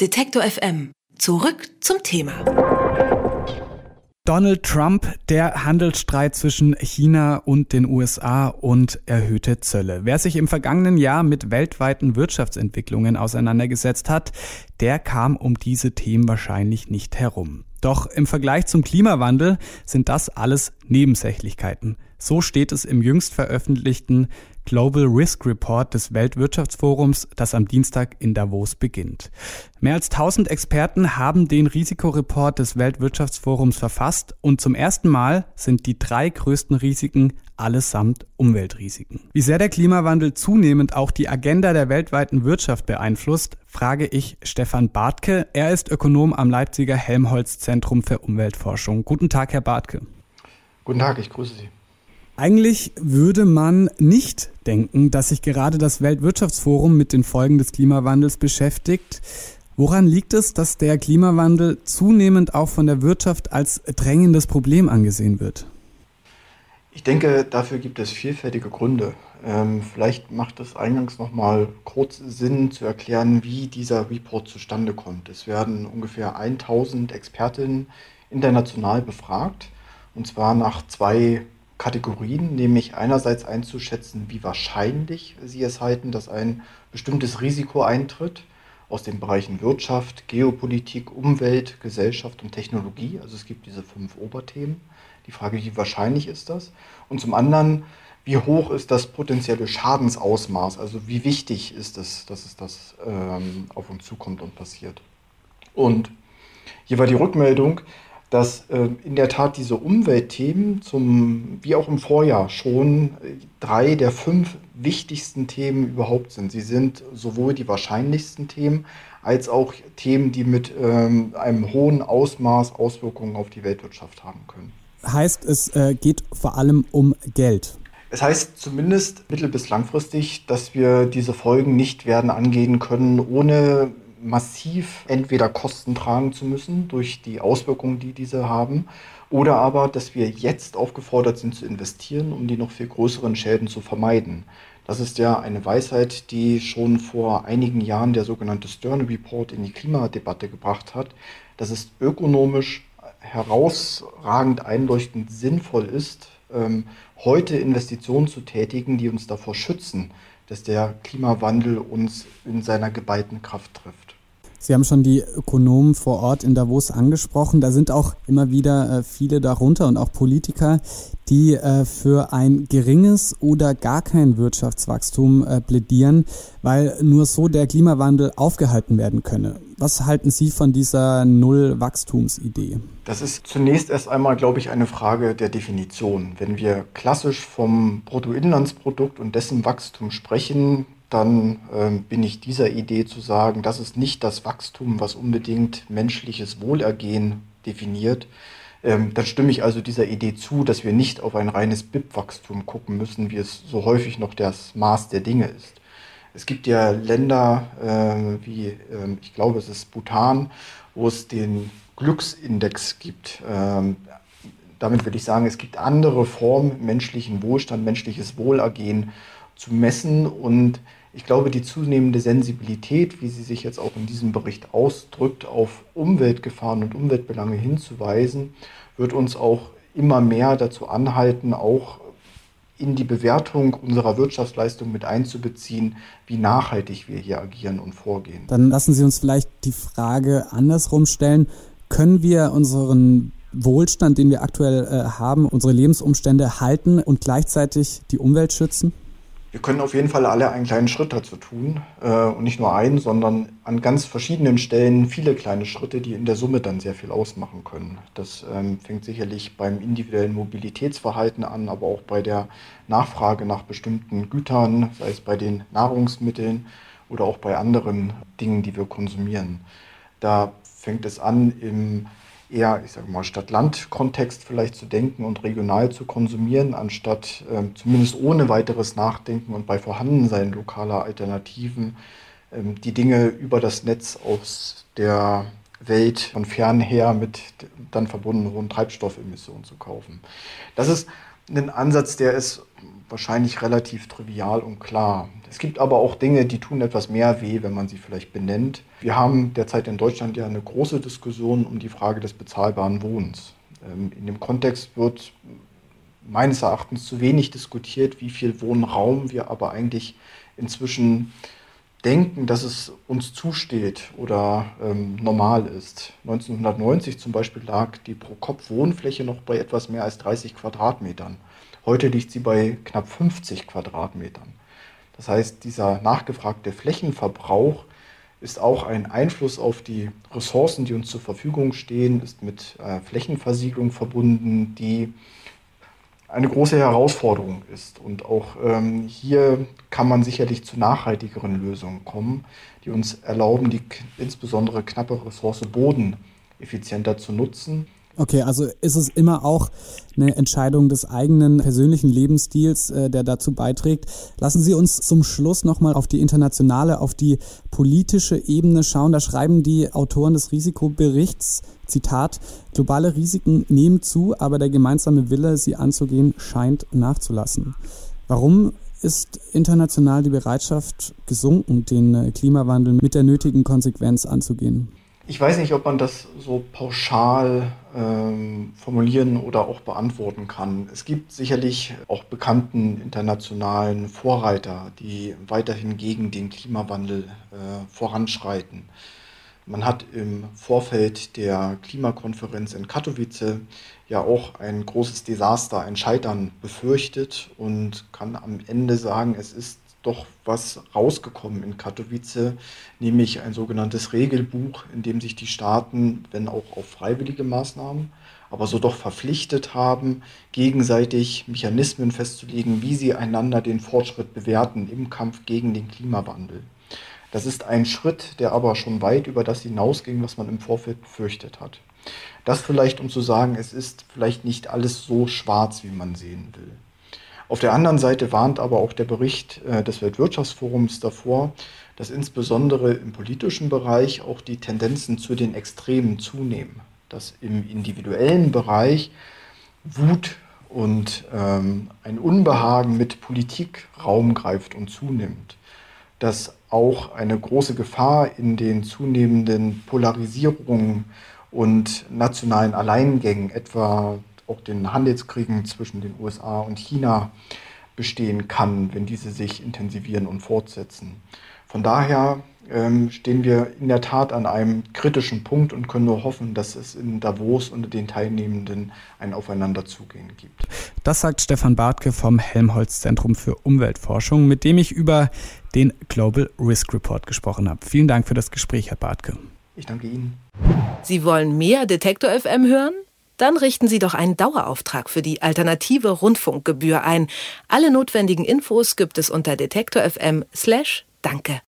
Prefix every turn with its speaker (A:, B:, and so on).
A: Detektor FM. Zurück zum Thema.
B: Donald Trump, der Handelsstreit zwischen China und den USA und erhöhte Zölle. Wer sich im vergangenen Jahr mit weltweiten Wirtschaftsentwicklungen auseinandergesetzt hat, der kam um diese Themen wahrscheinlich nicht herum. Doch im Vergleich zum Klimawandel sind das alles Nebensächlichkeiten. So steht es im jüngst veröffentlichten Global Risk Report des Weltwirtschaftsforums, das am Dienstag in Davos beginnt. Mehr als 1000 Experten haben den Risikoreport des Weltwirtschaftsforums verfasst und zum ersten Mal sind die drei größten Risiken allesamt Umweltrisiken. Wie sehr der Klimawandel zunehmend auch die Agenda der weltweiten Wirtschaft beeinflusst, frage ich Stefan Bartke. Er ist Ökonom am Leipziger Helmholtz Zentrum für Umweltforschung. Guten Tag, Herr Bartke.
C: Guten Tag, ich grüße Sie.
B: Eigentlich würde man nicht denken, dass sich gerade das Weltwirtschaftsforum mit den Folgen des Klimawandels beschäftigt. Woran liegt es, dass der Klimawandel zunehmend auch von der Wirtschaft als drängendes Problem angesehen wird?
C: Ich denke, dafür gibt es vielfältige Gründe. Ähm, vielleicht macht es eingangs nochmal kurz Sinn zu erklären, wie dieser Report zustande kommt. Es werden ungefähr 1000 Expertinnen international befragt, und zwar nach zwei Kategorien, nämlich einerseits einzuschätzen, wie wahrscheinlich Sie es halten, dass ein bestimmtes Risiko eintritt aus den Bereichen Wirtschaft, Geopolitik, Umwelt, Gesellschaft und Technologie. Also es gibt diese fünf Oberthemen. Die Frage, wie wahrscheinlich ist das? Und zum anderen, wie hoch ist das potenzielle Schadensausmaß? Also wie wichtig ist es, dass es das ähm, auf uns zukommt und passiert? Und hier war die Rückmeldung, dass äh, in der Tat diese Umweltthemen zum, wie auch im Vorjahr schon äh, drei der fünf wichtigsten Themen überhaupt sind. Sie sind sowohl die wahrscheinlichsten Themen als auch Themen, die mit ähm, einem hohen Ausmaß Auswirkungen auf die Weltwirtschaft haben können.
B: Heißt, es äh, geht vor allem um Geld.
C: Es heißt zumindest mittel- bis langfristig, dass wir diese Folgen nicht werden angehen können, ohne massiv entweder Kosten tragen zu müssen durch die Auswirkungen, die diese haben, oder aber, dass wir jetzt aufgefordert sind zu investieren, um die noch viel größeren Schäden zu vermeiden. Das ist ja eine Weisheit, die schon vor einigen Jahren der sogenannte Stern Report in die Klimadebatte gebracht hat, dass es ökonomisch herausragend einleuchtend sinnvoll ist, ähm, heute Investitionen zu tätigen, die uns davor schützen, dass der Klimawandel uns in seiner geballten Kraft trifft.
B: Sie haben schon die Ökonomen vor Ort in Davos angesprochen. Da sind auch immer wieder äh, viele darunter und auch Politiker, die äh, für ein geringes oder gar kein Wirtschaftswachstum äh, plädieren, weil nur so der Klimawandel aufgehalten werden könne. Was halten Sie von dieser Null-Wachstumsidee?
C: Das ist zunächst erst einmal, glaube ich, eine Frage der Definition. Wenn wir klassisch vom Bruttoinlandsprodukt und dessen Wachstum sprechen, dann äh, bin ich dieser Idee zu sagen, das ist nicht das Wachstum, was unbedingt menschliches Wohlergehen definiert. Ähm, dann stimme ich also dieser Idee zu, dass wir nicht auf ein reines BIP-Wachstum gucken müssen, wie es so häufig noch das Maß der Dinge ist. Es gibt ja Länder äh, wie, äh, ich glaube, es ist Bhutan, wo es den Glücksindex gibt. Ähm, damit will ich sagen, es gibt andere Formen menschlichen Wohlstand, menschliches Wohlergehen zu messen und ich glaube, die zunehmende Sensibilität, wie sie sich jetzt auch in diesem Bericht ausdrückt, auf Umweltgefahren und Umweltbelange hinzuweisen, wird uns auch immer mehr dazu anhalten, auch in die Bewertung unserer Wirtschaftsleistung mit einzubeziehen, wie nachhaltig wir hier agieren und vorgehen.
B: Dann lassen Sie uns vielleicht die Frage andersrum stellen. Können wir unseren Wohlstand, den wir aktuell äh, haben, unsere Lebensumstände halten und gleichzeitig die Umwelt schützen?
C: Wir können auf jeden Fall alle einen kleinen Schritt dazu tun. Äh, und nicht nur einen, sondern an ganz verschiedenen Stellen viele kleine Schritte, die in der Summe dann sehr viel ausmachen können. Das ähm, fängt sicherlich beim individuellen Mobilitätsverhalten an, aber auch bei der Nachfrage nach bestimmten Gütern, sei es bei den Nahrungsmitteln oder auch bei anderen Dingen, die wir konsumieren. Da fängt es an im eher, ich sage mal, Stadt-Land-Kontext vielleicht zu denken und regional zu konsumieren, anstatt äh, zumindest ohne weiteres Nachdenken und bei Vorhandensein lokaler Alternativen ähm, die Dinge über das Netz aus der Welt von fernher mit dann verbundenen hohen Treibstoffemissionen zu kaufen. Das ist ein Ansatz, der ist wahrscheinlich relativ trivial und klar. Es gibt aber auch Dinge, die tun etwas mehr weh, wenn man sie vielleicht benennt. Wir haben derzeit in Deutschland ja eine große Diskussion um die Frage des bezahlbaren Wohnens. Ähm, in dem Kontext wird meines Erachtens zu wenig diskutiert, wie viel Wohnraum wir aber eigentlich inzwischen denken, dass es uns zusteht oder ähm, normal ist. 1990 zum Beispiel lag die Pro-Kopf-Wohnfläche noch bei etwas mehr als 30 Quadratmetern. Heute liegt sie bei knapp 50 Quadratmetern. Das heißt, dieser nachgefragte Flächenverbrauch ist auch ein Einfluss auf die Ressourcen, die uns zur Verfügung stehen, ist mit äh, Flächenversiegelung verbunden, die eine große Herausforderung ist. Und auch ähm, hier kann man sicherlich zu nachhaltigeren Lösungen kommen, die uns erlauben, die insbesondere knappe Ressource Boden effizienter zu nutzen
B: Okay, also ist es immer auch eine Entscheidung des eigenen persönlichen Lebensstils, äh, der dazu beiträgt. Lassen Sie uns zum Schluss nochmal auf die internationale, auf die politische Ebene schauen. Da schreiben die Autoren des Risikoberichts, Zitat, globale Risiken nehmen zu, aber der gemeinsame Wille, sie anzugehen, scheint nachzulassen. Warum ist international die Bereitschaft gesunken, den äh, Klimawandel mit der nötigen Konsequenz anzugehen?
C: Ich weiß nicht, ob man das so pauschal ähm, formulieren oder auch beantworten kann. Es gibt sicherlich auch bekannten internationalen Vorreiter, die weiterhin gegen den Klimawandel äh, voranschreiten. Man hat im Vorfeld der Klimakonferenz in Katowice ja auch ein großes Desaster, ein Scheitern befürchtet und kann am Ende sagen, es ist doch was rausgekommen in Katowice, nämlich ein sogenanntes Regelbuch, in dem sich die Staaten, wenn auch auf freiwillige Maßnahmen, aber so doch verpflichtet haben, gegenseitig Mechanismen festzulegen, wie sie einander den Fortschritt bewerten im Kampf gegen den Klimawandel. Das ist ein Schritt, der aber schon weit über das hinausging, was man im Vorfeld befürchtet hat. Das vielleicht, um zu sagen, es ist vielleicht nicht alles so schwarz, wie man sehen will. Auf der anderen Seite warnt aber auch der Bericht äh, des Weltwirtschaftsforums davor, dass insbesondere im politischen Bereich auch die Tendenzen zu den Extremen zunehmen. Dass im individuellen Bereich Wut und ähm, ein Unbehagen mit Politik Raum greift und zunimmt. Dass auch eine große Gefahr in den zunehmenden Polarisierungen und nationalen Alleingängen, etwa auch den Handelskriegen zwischen den USA und China bestehen kann, wenn diese sich intensivieren und fortsetzen. Von daher ähm, stehen wir in der Tat an einem kritischen Punkt und können nur hoffen, dass es in Davos unter den Teilnehmenden ein Aufeinanderzugehen gibt.
B: Das sagt Stefan Bartke vom Helmholtz Zentrum für Umweltforschung, mit dem ich über den Global Risk Report gesprochen habe. Vielen Dank für das Gespräch, Herr Bartke.
C: Ich danke Ihnen.
A: Sie wollen mehr Detektor FM hören? Dann richten Sie doch einen Dauerauftrag für die alternative Rundfunkgebühr ein. Alle notwendigen Infos gibt es unter detektor.fm/danke.